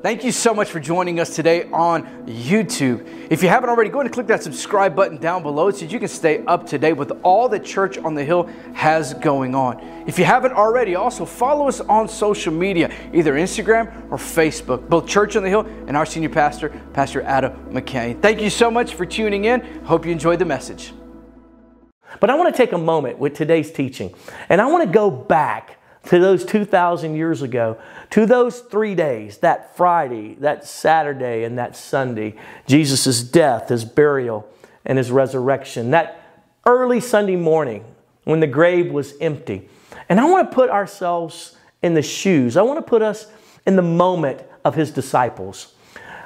Thank you so much for joining us today on YouTube. If you haven't already, go ahead and click that subscribe button down below so you can stay up to date with all that Church on the Hill has going on. If you haven't already, also follow us on social media, either Instagram or Facebook, both Church on the Hill and our senior pastor, Pastor Adam McCain. Thank you so much for tuning in. Hope you enjoyed the message. But I want to take a moment with today's teaching, and I want to go back to those 2,000 years ago, to those three days, that Friday, that Saturday, and that Sunday, Jesus' death, his burial, and his resurrection, that early Sunday morning when the grave was empty. And I want to put ourselves in the shoes, I want to put us in the moment of his disciples.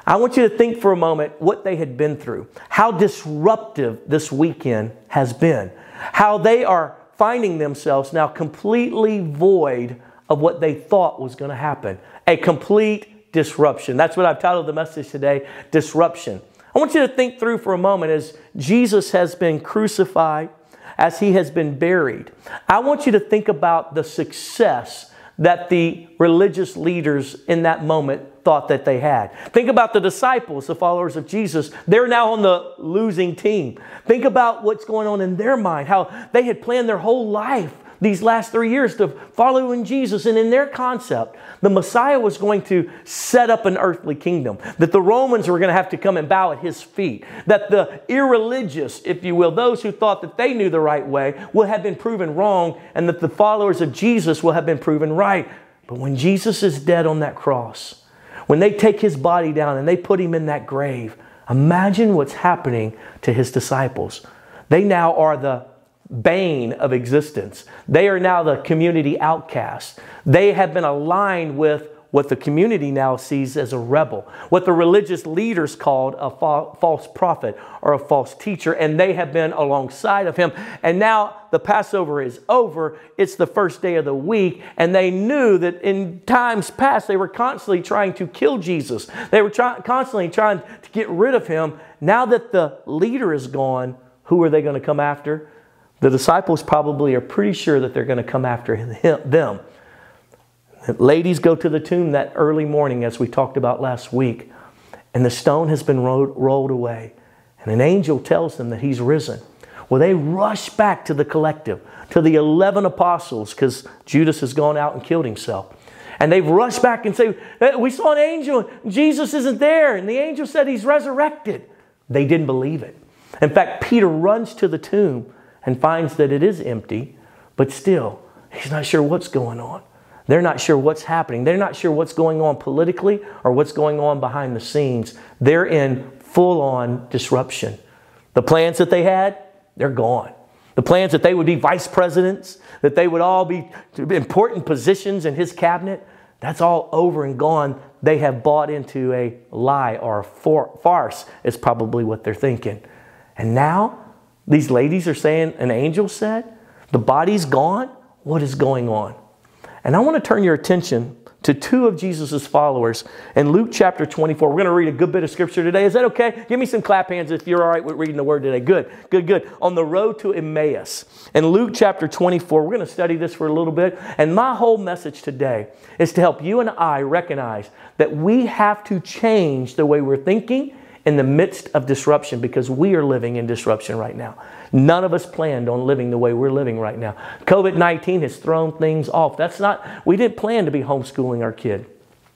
I want you to think for a moment what they had been through, how disruptive this weekend has been, how they are finding themselves now completely void of what they thought was going to happen. A complete disruption. That's what I've titled the message today Disruption. I want you to think through for a moment as Jesus has been crucified, as he has been buried. I want you to think about the success that the religious leaders in that moment thought that they had. Think about the disciples, the followers of Jesus. They're now on the losing team. Think about what's going on in their mind, how they had planned their whole life these last three years to follow in Jesus. And in their concept, the Messiah was going to set up an earthly kingdom, that the Romans were going to have to come and bow at his feet, that the irreligious, if you will, those who thought that they knew the right way, will have been proven wrong, and that the followers of Jesus will have been proven right. But when Jesus is dead on that cross, when they take his body down and they put him in that grave, imagine what's happening to his disciples. They now are the bane of existence. They are now the community outcasts. They have been aligned with what the community now sees as a rebel, what the religious leaders called a fa- false prophet or a false teacher, and they have been alongside of him. And now the Passover is over, it's the first day of the week, and they knew that in times past they were constantly trying to kill Jesus, they were try- constantly trying to get rid of him. Now that the leader is gone, who are they going to come after? The disciples probably are pretty sure that they're going to come after him, them. Ladies go to the tomb that early morning, as we talked about last week, and the stone has been rolled, rolled away. And an angel tells them that he's risen. Well, they rush back to the collective, to the 11 apostles, because Judas has gone out and killed himself. And they've rushed back and say, We saw an angel, Jesus isn't there. And the angel said he's resurrected. They didn't believe it. In fact, Peter runs to the tomb and finds that it is empty, but still, he's not sure what's going on. They're not sure what's happening. They're not sure what's going on politically or what's going on behind the scenes. They're in full on disruption. The plans that they had, they're gone. The plans that they would be vice presidents, that they would all be important positions in his cabinet, that's all over and gone. They have bought into a lie or a farce, is probably what they're thinking. And now, these ladies are saying, an angel said, the body's gone. What is going on? And I want to turn your attention to two of Jesus' followers in Luke chapter 24. We're going to read a good bit of scripture today. Is that okay? Give me some clap hands if you're all right with reading the word today. Good, good, good. On the road to Emmaus. In Luke chapter 24, we're going to study this for a little bit. And my whole message today is to help you and I recognize that we have to change the way we're thinking in the midst of disruption because we are living in disruption right now. None of us planned on living the way we're living right now. COVID 19 has thrown things off. That's not, we didn't plan to be homeschooling our kid.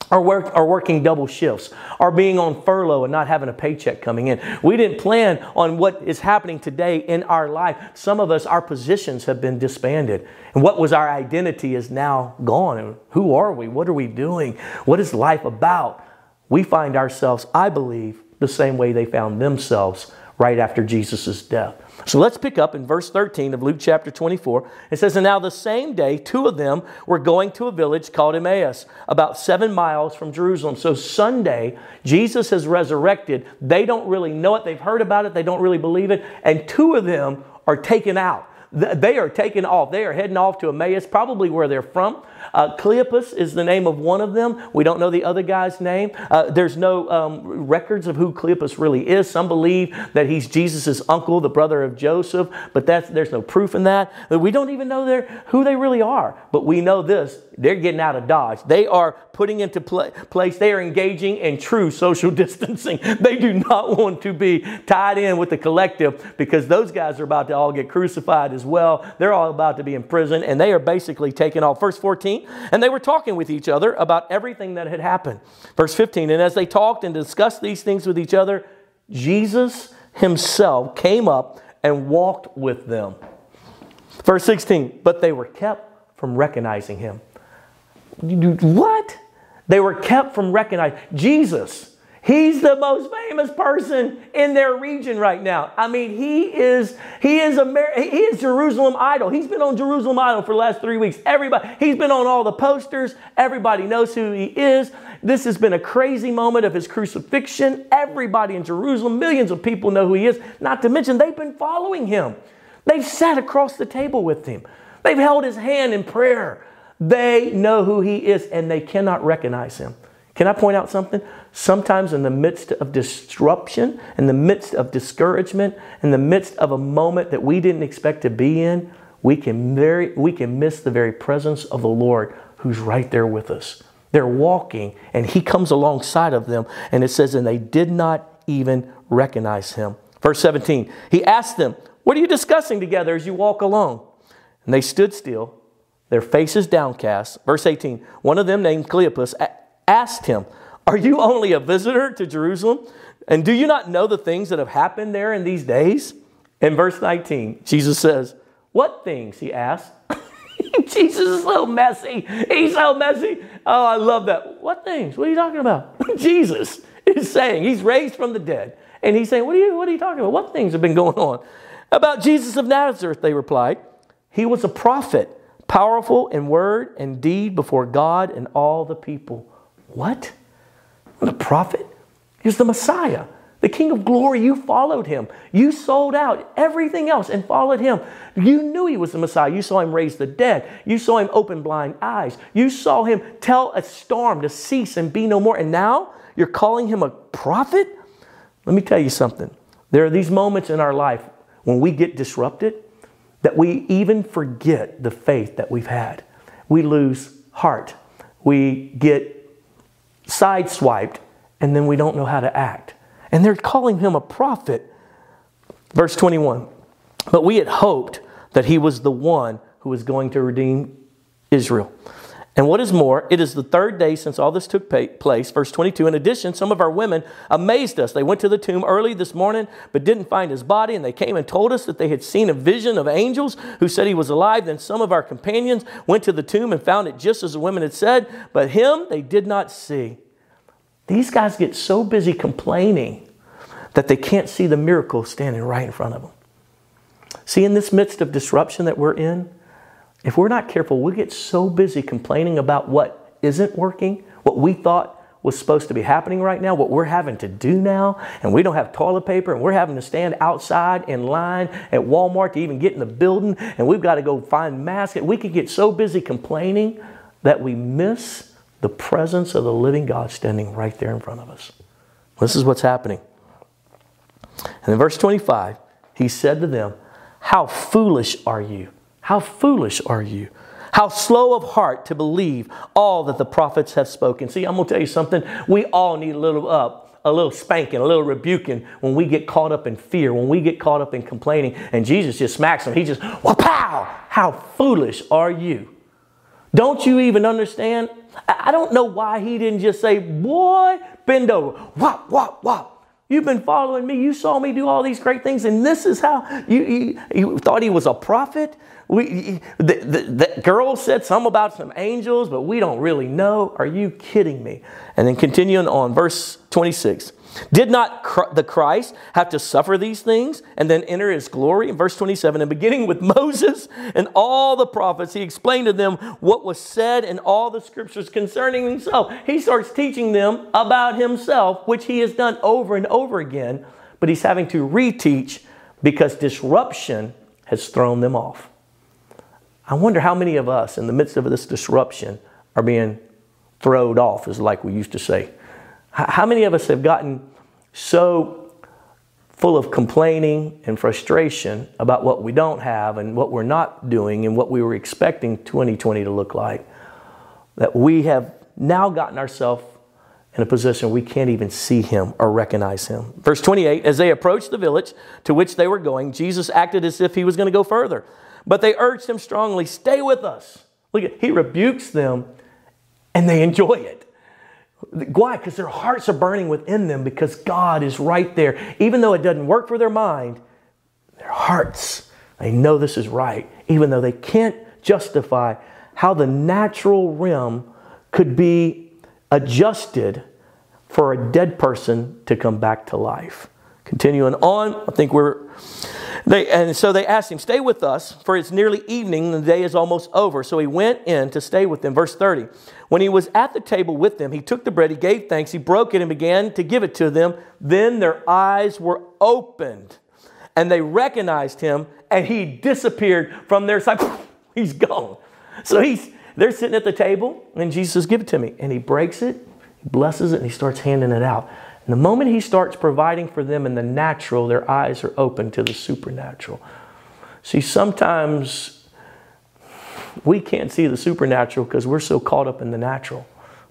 Or, work, or working double shifts, or being on furlough and not having a paycheck coming in. We didn't plan on what is happening today in our life. Some of us, our positions have been disbanded. And what was our identity is now gone. And who are we? What are we doing? What is life about? We find ourselves, I believe, the same way they found themselves right after Jesus' death. So let's pick up in verse 13 of Luke chapter 24. It says, And now the same day, two of them were going to a village called Emmaus, about seven miles from Jerusalem. So Sunday, Jesus has resurrected. They don't really know it. They've heard about it. They don't really believe it. And two of them are taken out. They are taken off. They are heading off to Emmaus, probably where they're from. Uh, Cleopas is the name of one of them. We don't know the other guy's name. Uh, there's no um, records of who Cleopas really is. Some believe that he's Jesus' uncle, the brother of Joseph, but that's, there's no proof in that. We don't even know who they really are. But we know this they're getting out of Dodge. They are putting into pl- place, they are engaging in true social distancing. They do not want to be tied in with the collective because those guys are about to all get crucified as well. They're all about to be in prison and they are basically taking off. Verse 14, and they were talking with each other about everything that had happened. Verse 15, and as they talked and discussed these things with each other, Jesus himself came up and walked with them. Verse 16, but they were kept from recognizing him. What? They were kept from recognizing Jesus. He's the most famous person in their region right now. I mean, he is he is Amer- he is Jerusalem Idol. He's been on Jerusalem Idol for the last three weeks. Everybody, he's been on all the posters. Everybody knows who he is. This has been a crazy moment of his crucifixion. Everybody in Jerusalem, millions of people know who he is. Not to mention, they've been following him. They've sat across the table with him. They've held his hand in prayer. They know who he is and they cannot recognize him. Can I point out something? Sometimes, in the midst of disruption, in the midst of discouragement, in the midst of a moment that we didn't expect to be in, we can, very, we can miss the very presence of the Lord who's right there with us. They're walking, and He comes alongside of them, and it says, and they did not even recognize Him. Verse 17, He asked them, What are you discussing together as you walk along? And they stood still their faces downcast. Verse 18 One of them, named Cleopas, asked him, Are you only a visitor to Jerusalem? And do you not know the things that have happened there in these days? In verse 19, Jesus says, What things? He asked. Jesus is so messy. He's so messy. Oh, I love that. What things? What are you talking about? Jesus is saying, He's raised from the dead. And he's saying, What are you, what are you talking about? What things have been going on? About Jesus of Nazareth, they replied. He was a prophet powerful in word and deed before God and all the people. What? The prophet? He's the Messiah, the King of glory. You followed him. You sold out everything else and followed him. You knew he was the Messiah. You saw him raise the dead. You saw him open blind eyes. You saw him tell a storm to cease and be no more. And now you're calling him a prophet? Let me tell you something. There are these moments in our life when we get disrupted that we even forget the faith that we've had. We lose heart. We get sideswiped, and then we don't know how to act. And they're calling him a prophet. Verse 21 But we had hoped that he was the one who was going to redeem Israel. And what is more, it is the third day since all this took place. Verse 22 In addition, some of our women amazed us. They went to the tomb early this morning, but didn't find his body. And they came and told us that they had seen a vision of angels who said he was alive. Then some of our companions went to the tomb and found it just as the women had said, but him they did not see. These guys get so busy complaining that they can't see the miracle standing right in front of them. See, in this midst of disruption that we're in, if we're not careful, we'll get so busy complaining about what isn't working, what we thought was supposed to be happening right now, what we're having to do now, and we don't have toilet paper, and we're having to stand outside in line at Walmart to even get in the building, and we've got to go find masks. We can get so busy complaining that we miss the presence of the living God standing right there in front of us. This is what's happening. And in verse 25, he said to them, How foolish are you? How foolish are you? How slow of heart to believe all that the prophets have spoken. See, I'm going to tell you something. We all need a little up, a little spanking, a little rebuking when we get caught up in fear, when we get caught up in complaining, and Jesus just smacks them. He just, pow! How foolish are you? Don't you even understand? I don't know why he didn't just say, boy, bend over, whop, whop, whop. You've been following me. You saw me do all these great things, and this is how you, you, you thought he was a prophet. We, the, the, the, girl said something about some angels, but we don't really know. Are you kidding me? And then continuing on, verse 26. Did not the Christ have to suffer these things and then enter his glory? In verse 27, and beginning with Moses and all the prophets, he explained to them what was said in all the scriptures concerning himself. He starts teaching them about himself, which he has done over and over again, but he's having to reteach because disruption has thrown them off. I wonder how many of us, in the midst of this disruption, are being throwed off, is like we used to say. How many of us have gotten so full of complaining and frustration about what we don't have and what we're not doing and what we were expecting 2020 to look like that we have now gotten ourselves in a position we can't even see him or recognize him. Verse 28 As they approached the village to which they were going, Jesus acted as if he was going to go further. But they urged him strongly, Stay with us. Look at he rebukes them and they enjoy it. Why? Because their hearts are burning within them because God is right there. Even though it doesn't work for their mind, their hearts, they know this is right, even though they can't justify how the natural realm could be adjusted for a dead person to come back to life. Continuing on, I think we're they and so they asked him, "Stay with us, for it's nearly evening, and the day is almost over." So he went in to stay with them. Verse 30. When he was at the table with them, he took the bread, he gave thanks, he broke it and began to give it to them. Then their eyes were opened, and they recognized him, and he disappeared from their sight. He's gone. So he's they're sitting at the table, and Jesus says, Give it to me. And he breaks it, he blesses it, and he starts handing it out. And the moment he starts providing for them in the natural, their eyes are open to the supernatural. See, sometimes we can't see the supernatural because we're so caught up in the natural.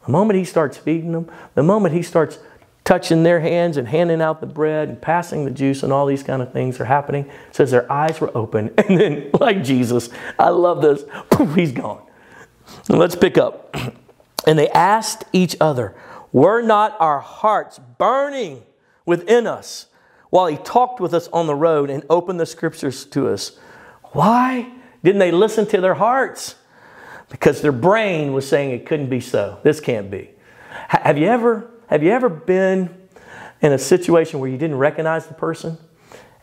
The moment he starts feeding them, the moment he starts touching their hands and handing out the bread and passing the juice and all these kind of things are happening, It says their eyes were open. And then, like Jesus, I love this, he's gone. Let's pick up. And they asked each other, Were not our hearts burning within us while he talked with us on the road and opened the scriptures to us? Why didn't they listen to their hearts? Because their brain was saying it couldn't be so. This can't be. Have you ever, have you ever been in a situation where you didn't recognize the person?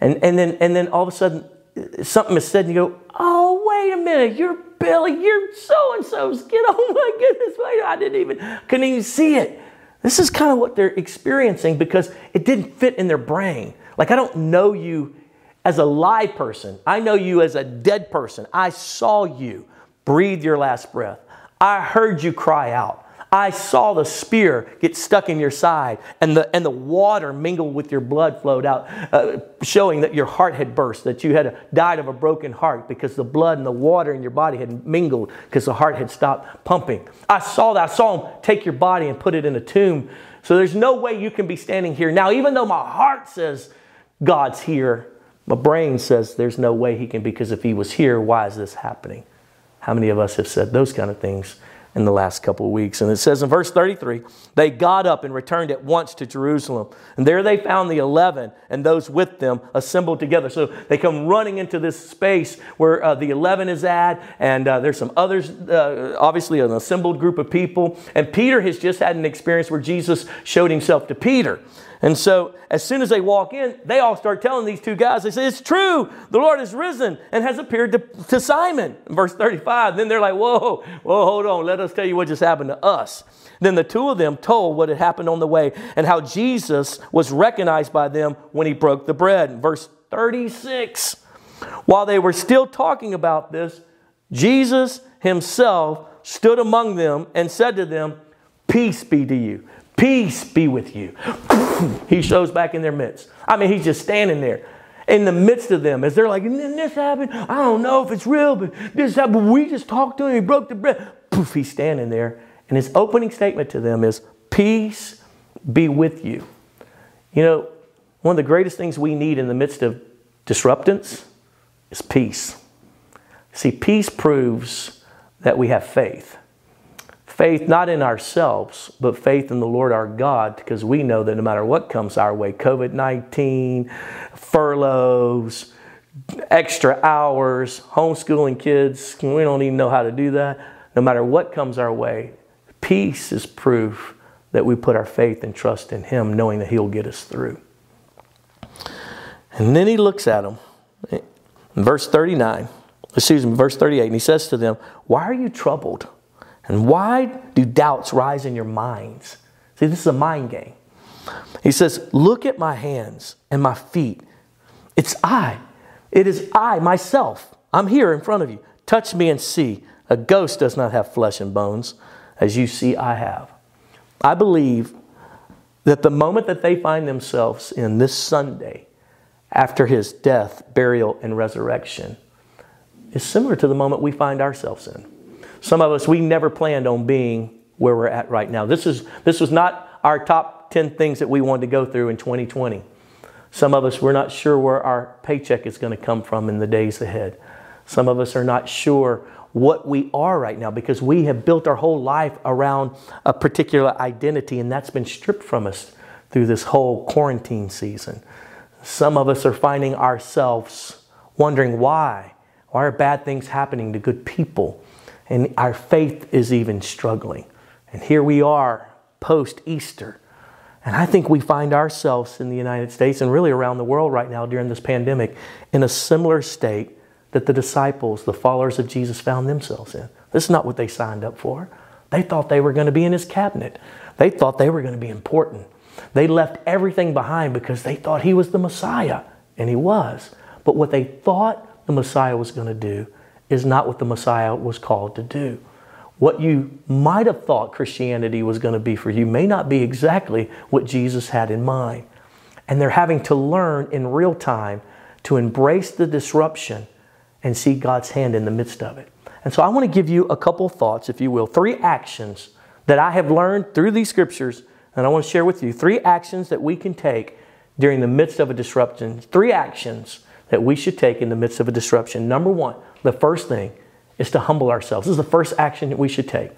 And, and, then, and then all of a sudden uh, something is said and you go, oh, wait a minute, you're Billy, you're so and so's kid. Oh my goodness, wait, I didn't even, couldn't even see it. This is kind of what they're experiencing because it didn't fit in their brain. Like, I don't know you as a live person, I know you as a dead person. I saw you breathe your last breath, I heard you cry out. I saw the spear get stuck in your side and the, and the water mingled with your blood flowed out, uh, showing that your heart had burst, that you had died of a broken heart because the blood and the water in your body had mingled because the heart had stopped pumping. I saw that. I saw him take your body and put it in a tomb. So there's no way you can be standing here now, even though my heart says God's here. My brain says there's no way he can because if he was here, why is this happening? How many of us have said those kind of things? In the last couple of weeks. And it says in verse 33 they got up and returned at once to Jerusalem. And there they found the 11 and those with them assembled together. So they come running into this space where uh, the 11 is at, and uh, there's some others, uh, obviously, an assembled group of people. And Peter has just had an experience where Jesus showed himself to Peter. And so, as soon as they walk in, they all start telling these two guys, they say, It's true, the Lord has risen and has appeared to, to Simon. Verse 35. Then they're like, Whoa, whoa, hold on, let us tell you what just happened to us. Then the two of them told what had happened on the way and how Jesus was recognized by them when he broke the bread. Verse 36. While they were still talking about this, Jesus himself stood among them and said to them, Peace be to you. Peace be with you. he shows back in their midst. I mean, he's just standing there in the midst of them as they're like, this happened. I don't know if it's real, but this happened. We just talked to him. He broke the bread. Poof, he's standing there. And his opening statement to them is, Peace be with you. You know, one of the greatest things we need in the midst of disruptance is peace. See, peace proves that we have faith. Faith not in ourselves, but faith in the Lord our God, because we know that no matter what comes our way COVID 19, furloughs, extra hours, homeschooling kids we don't even know how to do that. No matter what comes our way, peace is proof that we put our faith and trust in Him, knowing that He'll get us through. And then He looks at them in verse 39, excuse me, verse 38, and He says to them, Why are you troubled? And why do doubts rise in your minds? See, this is a mind game. He says, Look at my hands and my feet. It's I. It is I, myself. I'm here in front of you. Touch me and see. A ghost does not have flesh and bones, as you see I have. I believe that the moment that they find themselves in this Sunday, after his death, burial, and resurrection, is similar to the moment we find ourselves in. Some of us, we never planned on being where we're at right now. This, is, this was not our top 10 things that we wanted to go through in 2020. Some of us, we're not sure where our paycheck is going to come from in the days ahead. Some of us are not sure what we are right now because we have built our whole life around a particular identity, and that's been stripped from us through this whole quarantine season. Some of us are finding ourselves wondering why. Why are bad things happening to good people? And our faith is even struggling. And here we are post Easter. And I think we find ourselves in the United States and really around the world right now during this pandemic in a similar state that the disciples, the followers of Jesus, found themselves in. This is not what they signed up for. They thought they were going to be in his cabinet, they thought they were going to be important. They left everything behind because they thought he was the Messiah, and he was. But what they thought the Messiah was going to do is not what the Messiah was called to do. What you might have thought Christianity was going to be for you may not be exactly what Jesus had in mind. And they're having to learn in real time to embrace the disruption and see God's hand in the midst of it. And so I want to give you a couple thoughts, if you will, three actions that I have learned through these scriptures, and I want to share with you three actions that we can take during the midst of a disruption. Three actions that we should take in the midst of a disruption. Number one, the first thing is to humble ourselves. This is the first action that we should take.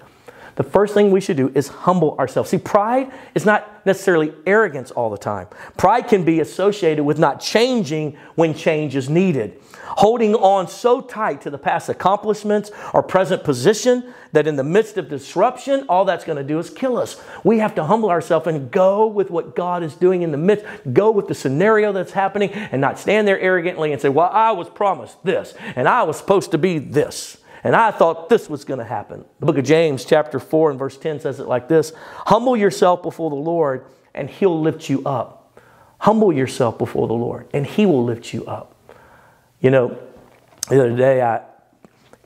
The first thing we should do is humble ourselves. See, pride is not necessarily arrogance all the time. Pride can be associated with not changing when change is needed holding on so tight to the past accomplishments or present position that in the midst of disruption, all that's going to do is kill us. We have to humble ourselves and go with what God is doing in the midst, go with the scenario that's happening, and not stand there arrogantly and say, Well, I was promised this, and I was supposed to be this. And I thought this was going to happen. The book of James, chapter 4, and verse 10 says it like this Humble yourself before the Lord, and he'll lift you up. Humble yourself before the Lord, and he will lift you up. You know, the other day I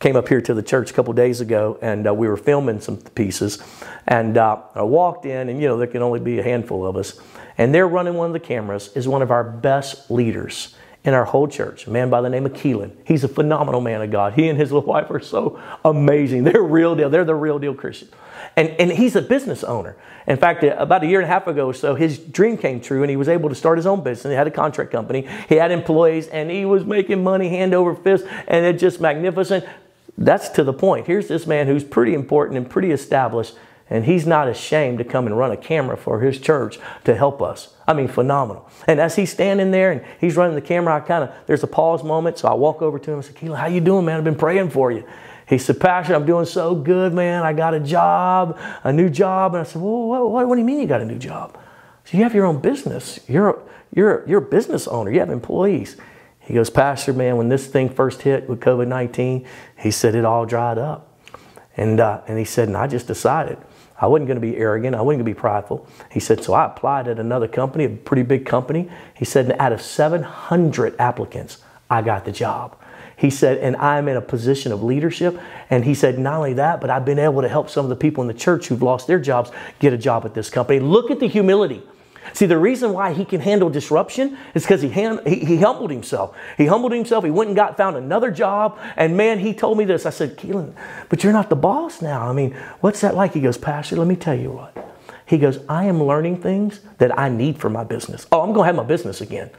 came up here to the church a couple days ago and uh, we were filming some pieces. And uh, I walked in, and you know, there can only be a handful of us. And there running one of the cameras is one of our best leaders in our whole church, a man by the name of Keelan. He's a phenomenal man of God. He and his little wife are so amazing. They're real deal. They're the real deal Christian. And, and he's a business owner. In fact, uh, about a year and a half ago or so, his dream came true and he was able to start his own business. He had a contract company, he had employees, and he was making money hand over fist, and it's just magnificent. That's to the point. Here's this man who's pretty important and pretty established, and he's not ashamed to come and run a camera for his church to help us. I mean, phenomenal. And as he's standing there and he's running the camera, I kind of, there's a pause moment, so I walk over to him and say, Keelan, how you doing, man? I've been praying for you. He said, Pastor, I'm doing so good, man. I got a job, a new job. And I said, Well, what, what, what do you mean you got a new job? So you have your own business. You're, you're, you're a business owner. You have employees. He goes, Pastor, man, when this thing first hit with COVID 19, he said it all dried up. And, uh, and he said, and I just decided I wasn't going to be arrogant. I wasn't going to be prideful. He said, so I applied at another company, a pretty big company. He said, And out of 700 applicants, I got the job. He said, and I'm in a position of leadership. And he said, not only that, but I've been able to help some of the people in the church who've lost their jobs get a job at this company. Look at the humility. See, the reason why he can handle disruption is because he, hand, he, he, humbled himself. He humbled himself. He went and got found another job. And man, he told me this. I said, Keelan, but you're not the boss now. I mean, what's that like? He goes, Pastor, let me tell you what. He goes, I am learning things that I need for my business. Oh, I'm going to have my business again.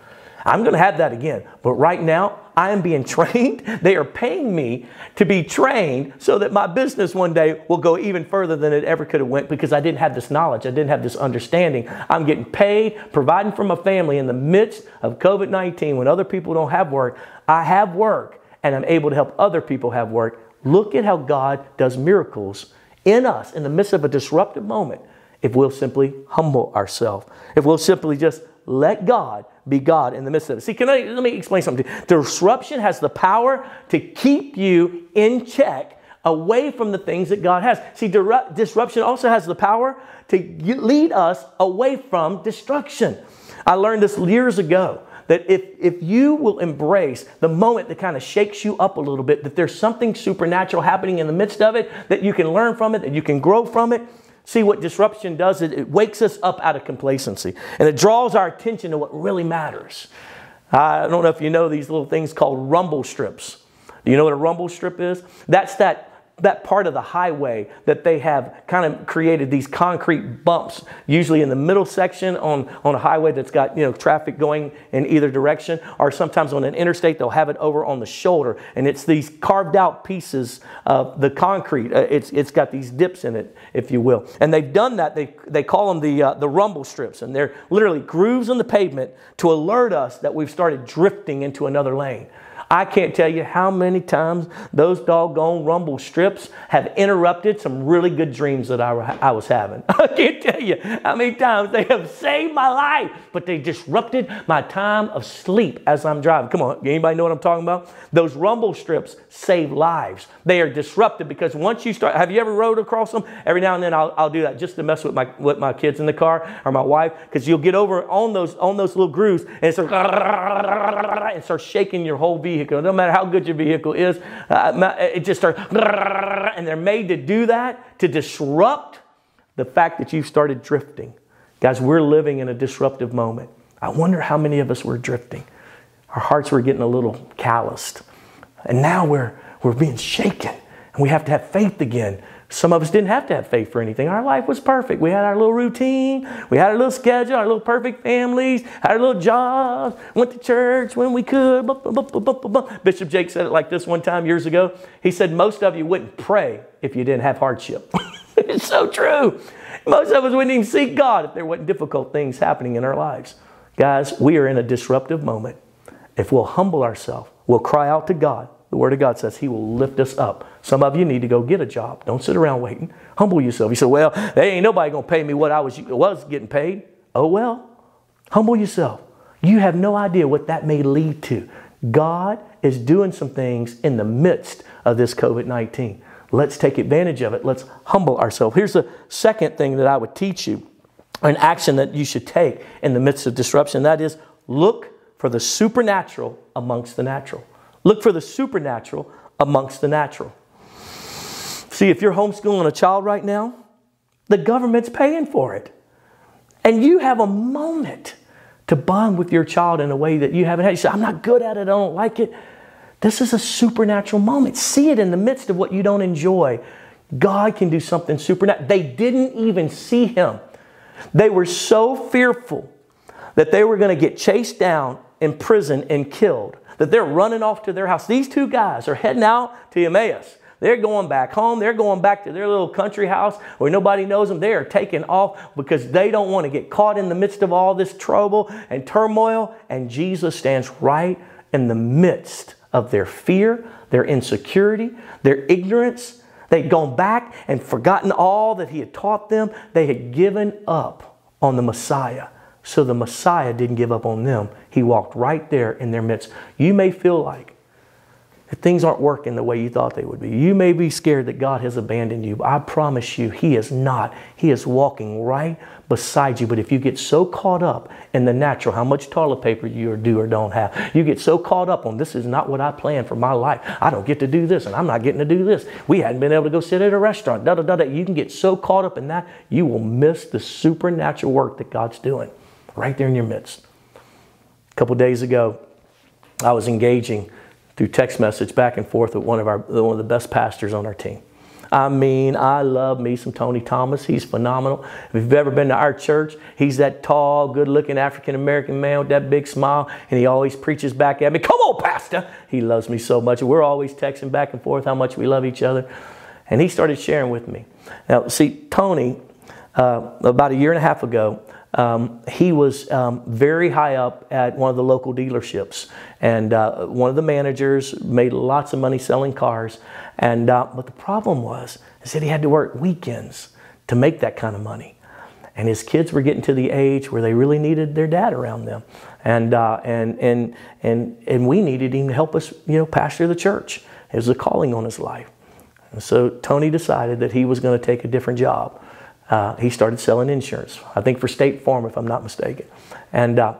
I'm going to have that again. But right now, I am being trained. They are paying me to be trained so that my business one day will go even further than it ever could have went because I didn't have this knowledge. I didn't have this understanding. I'm getting paid, providing for my family in the midst of COVID-19 when other people don't have work. I have work and I'm able to help other people have work. Look at how God does miracles in us in the midst of a disruptive moment if we'll simply humble ourselves. If we'll simply just let God be God in the midst of it. See, can I, let me explain something. Disruption has the power to keep you in check away from the things that God has. See, disruption also has the power to lead us away from destruction. I learned this years ago that if, if you will embrace the moment that kind of shakes you up a little bit, that there's something supernatural happening in the midst of it, that you can learn from it, that you can grow from it, See what disruption does? It, it wakes us up out of complacency and it draws our attention to what really matters. I don't know if you know these little things called rumble strips. Do you know what a rumble strip is? That's that that part of the highway that they have kind of created these concrete bumps, usually in the middle section on, on a highway that's got you know traffic going in either direction, or sometimes on an interstate they'll have it over on the shoulder, and it's these carved out pieces of the concrete. Uh, it's it's got these dips in it, if you will, and they've done that. They they call them the uh, the rumble strips, and they're literally grooves in the pavement to alert us that we've started drifting into another lane. I can't tell you how many times those doggone rumble strips have interrupted some really good dreams that I, I was having. I can't tell you how many times they have saved my life, but they disrupted my time of sleep as I'm driving. Come on, anybody know what I'm talking about? Those rumble strips save lives. They are disrupted because once you start, have you ever rode across them? Every now and then I'll, I'll do that just to mess with my with my kids in the car or my wife because you'll get over on those on those little grooves and it starts, and starts shaking your whole vehicle vehicle. No matter how good your vehicle is, uh, it just starts, and they're made to do that to disrupt the fact that you've started drifting. Guys, we're living in a disruptive moment. I wonder how many of us were drifting. Our hearts were getting a little calloused. And now we're, we're being shaken. And we have to have faith again some of us didn't have to have faith for anything. Our life was perfect. We had our little routine, we had our little schedule, our little perfect families, had our little jobs, went to church when we could. Bishop Jake said it like this one time years ago. He said, Most of you wouldn't pray if you didn't have hardship. it's so true. Most of us wouldn't even seek God if there weren't difficult things happening in our lives. Guys, we are in a disruptive moment. If we'll humble ourselves, we'll cry out to God, the Word of God says He will lift us up. Some of you need to go get a job. Don't sit around waiting. Humble yourself. You say, Well, there ain't nobody going to pay me what I was, was getting paid. Oh, well. Humble yourself. You have no idea what that may lead to. God is doing some things in the midst of this COVID 19. Let's take advantage of it. Let's humble ourselves. Here's the second thing that I would teach you an action that you should take in the midst of disruption that is, look for the supernatural amongst the natural. Look for the supernatural amongst the natural. See, if you're homeschooling a child right now, the government's paying for it. And you have a moment to bond with your child in a way that you haven't had. You say, I'm not good at it, I don't like it. This is a supernatural moment. See it in the midst of what you don't enjoy. God can do something supernatural. They didn't even see him. They were so fearful that they were going to get chased down, imprisoned, and killed that they're running off to their house. These two guys are heading out to Emmaus. They're going back home. They're going back to their little country house where nobody knows them. They are taking off because they don't want to get caught in the midst of all this trouble and turmoil. And Jesus stands right in the midst of their fear, their insecurity, their ignorance. They'd gone back and forgotten all that He had taught them. They had given up on the Messiah. So the Messiah didn't give up on them. He walked right there in their midst. You may feel like that things aren't working the way you thought they would be. You may be scared that God has abandoned you, but I promise you, He is not. He is walking right beside you. But if you get so caught up in the natural, how much toilet paper you do or don't have, you get so caught up on this is not what I planned for my life. I don't get to do this, and I'm not getting to do this. We hadn't been able to go sit at a restaurant. Da da da da. You can get so caught up in that, you will miss the supernatural work that God's doing right there in your midst. Couple days ago, I was engaging through text message back and forth with one of our one of the best pastors on our team. I mean, I love me some Tony Thomas. He's phenomenal. If you've ever been to our church, he's that tall, good looking African American man with that big smile, and he always preaches back at me, Come on, Pastor. He loves me so much. We're always texting back and forth how much we love each other. And he started sharing with me. Now, see, Tony, uh, about a year and a half ago, um, he was um, very high up at one of the local dealerships, and uh, one of the managers made lots of money selling cars. And uh, but the problem was, is that he had to work weekends to make that kind of money, and his kids were getting to the age where they really needed their dad around them, and uh, and and and and we needed him to help us, you know, pastor the church. It was a calling on his life, and so Tony decided that he was going to take a different job uh, he started selling insurance. I think for State Farm, if I'm not mistaken, and uh,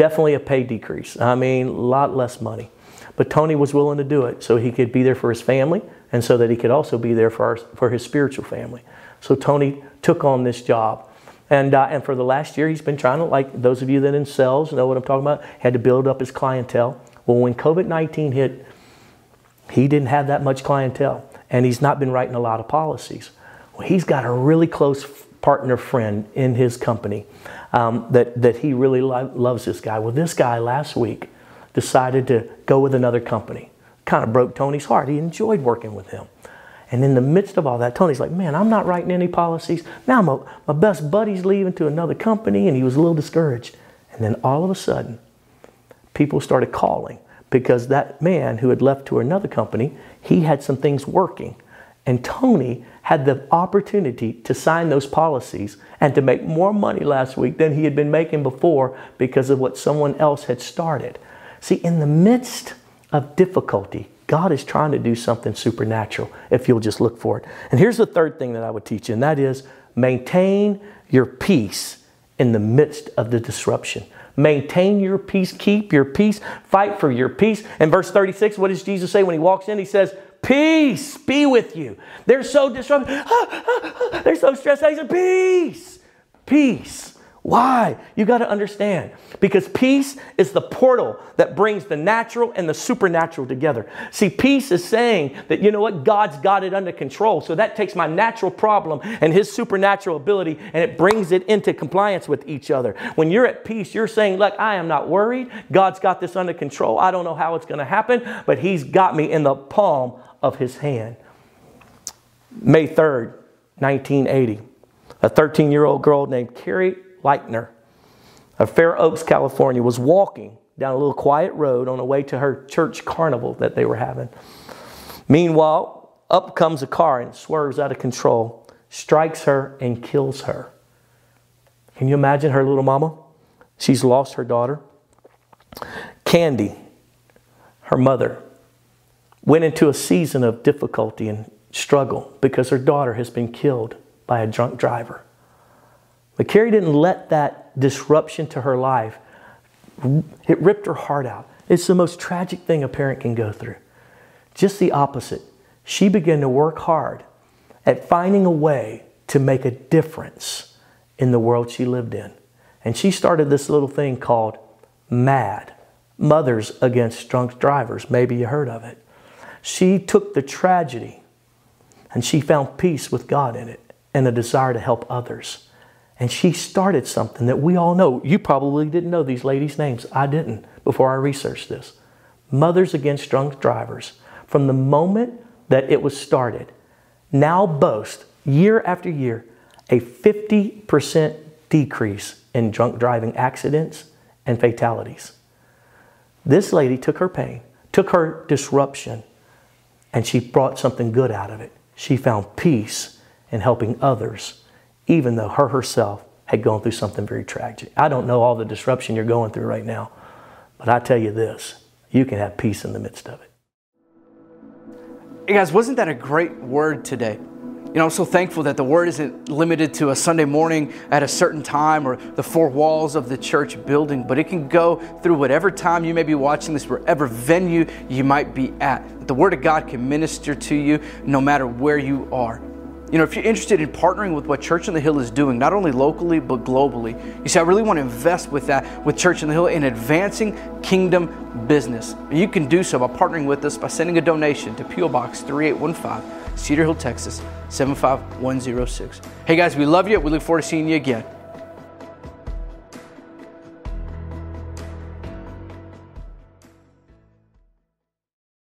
Definitely a pay decrease. I mean, a lot less money. But Tony was willing to do it so he could be there for his family and so that he could also be there for, our, for his spiritual family. So Tony took on this job. And, uh, and for the last year, he's been trying to, like those of you that in sales know what I'm talking about, had to build up his clientele. Well, when COVID 19 hit, he didn't have that much clientele, and he's not been writing a lot of policies. He's got a really close partner friend in his company um, that, that he really lo- loves this guy. Well, this guy last week decided to go with another company. Kind of broke Tony's heart. He enjoyed working with him. And in the midst of all that, Tony's like, man, I'm not writing any policies. Now my, my best buddy's leaving to another company, and he was a little discouraged. And then all of a sudden, people started calling because that man who had left to another company, he had some things working. And Tony had the opportunity to sign those policies and to make more money last week than he had been making before because of what someone else had started. See, in the midst of difficulty, God is trying to do something supernatural if you'll just look for it. And here's the third thing that I would teach you, and that is maintain your peace in the midst of the disruption. Maintain your peace, keep your peace, fight for your peace. In verse 36, what does Jesus say when he walks in? He says, Peace be with you. They're so disrupted. They're so stressed out. He said, Peace, peace. Why? You got to understand. Because peace is the portal that brings the natural and the supernatural together. See, peace is saying that, you know what, God's got it under control. So that takes my natural problem and His supernatural ability and it brings it into compliance with each other. When you're at peace, you're saying, look, I am not worried. God's got this under control. I don't know how it's going to happen, but He's got me in the palm of His hand. May 3rd, 1980, a 13 year old girl named Carrie Lightner of Fair Oaks, California, was walking down a little quiet road on the way to her church carnival that they were having. Meanwhile, up comes a car and swerves out of control, strikes her, and kills her. Can you imagine her little mama? She's lost her daughter. Candy, her mother, went into a season of difficulty and struggle because her daughter has been killed by a drunk driver. But Carrie didn't let that disruption to her life, it ripped her heart out. It's the most tragic thing a parent can go through. Just the opposite. She began to work hard at finding a way to make a difference in the world she lived in. And she started this little thing called MADD Mothers Against Drunk Drivers. Maybe you heard of it. She took the tragedy and she found peace with God in it and a desire to help others. And she started something that we all know. You probably didn't know these ladies' names. I didn't before I researched this. Mothers Against Drunk Drivers. From the moment that it was started, now boast year after year a 50% decrease in drunk driving accidents and fatalities. This lady took her pain, took her disruption, and she brought something good out of it. She found peace in helping others even though her herself had gone through something very tragic. I don't know all the disruption you're going through right now, but I tell you this you can have peace in the midst of it. Hey guys, wasn't that a great word today? You know, I'm so thankful that the word isn't limited to a Sunday morning at a certain time or the four walls of the church building, but it can go through whatever time you may be watching this, wherever venue you might be at. The word of God can minister to you no matter where you are. You know, if you're interested in partnering with what Church on the Hill is doing, not only locally, but globally, you see, I really want to invest with that, with Church on the Hill in advancing kingdom business. You can do so by partnering with us by sending a donation to P.O. Box 3815, Cedar Hill, Texas 75106. Hey guys, we love you. We look forward to seeing you again.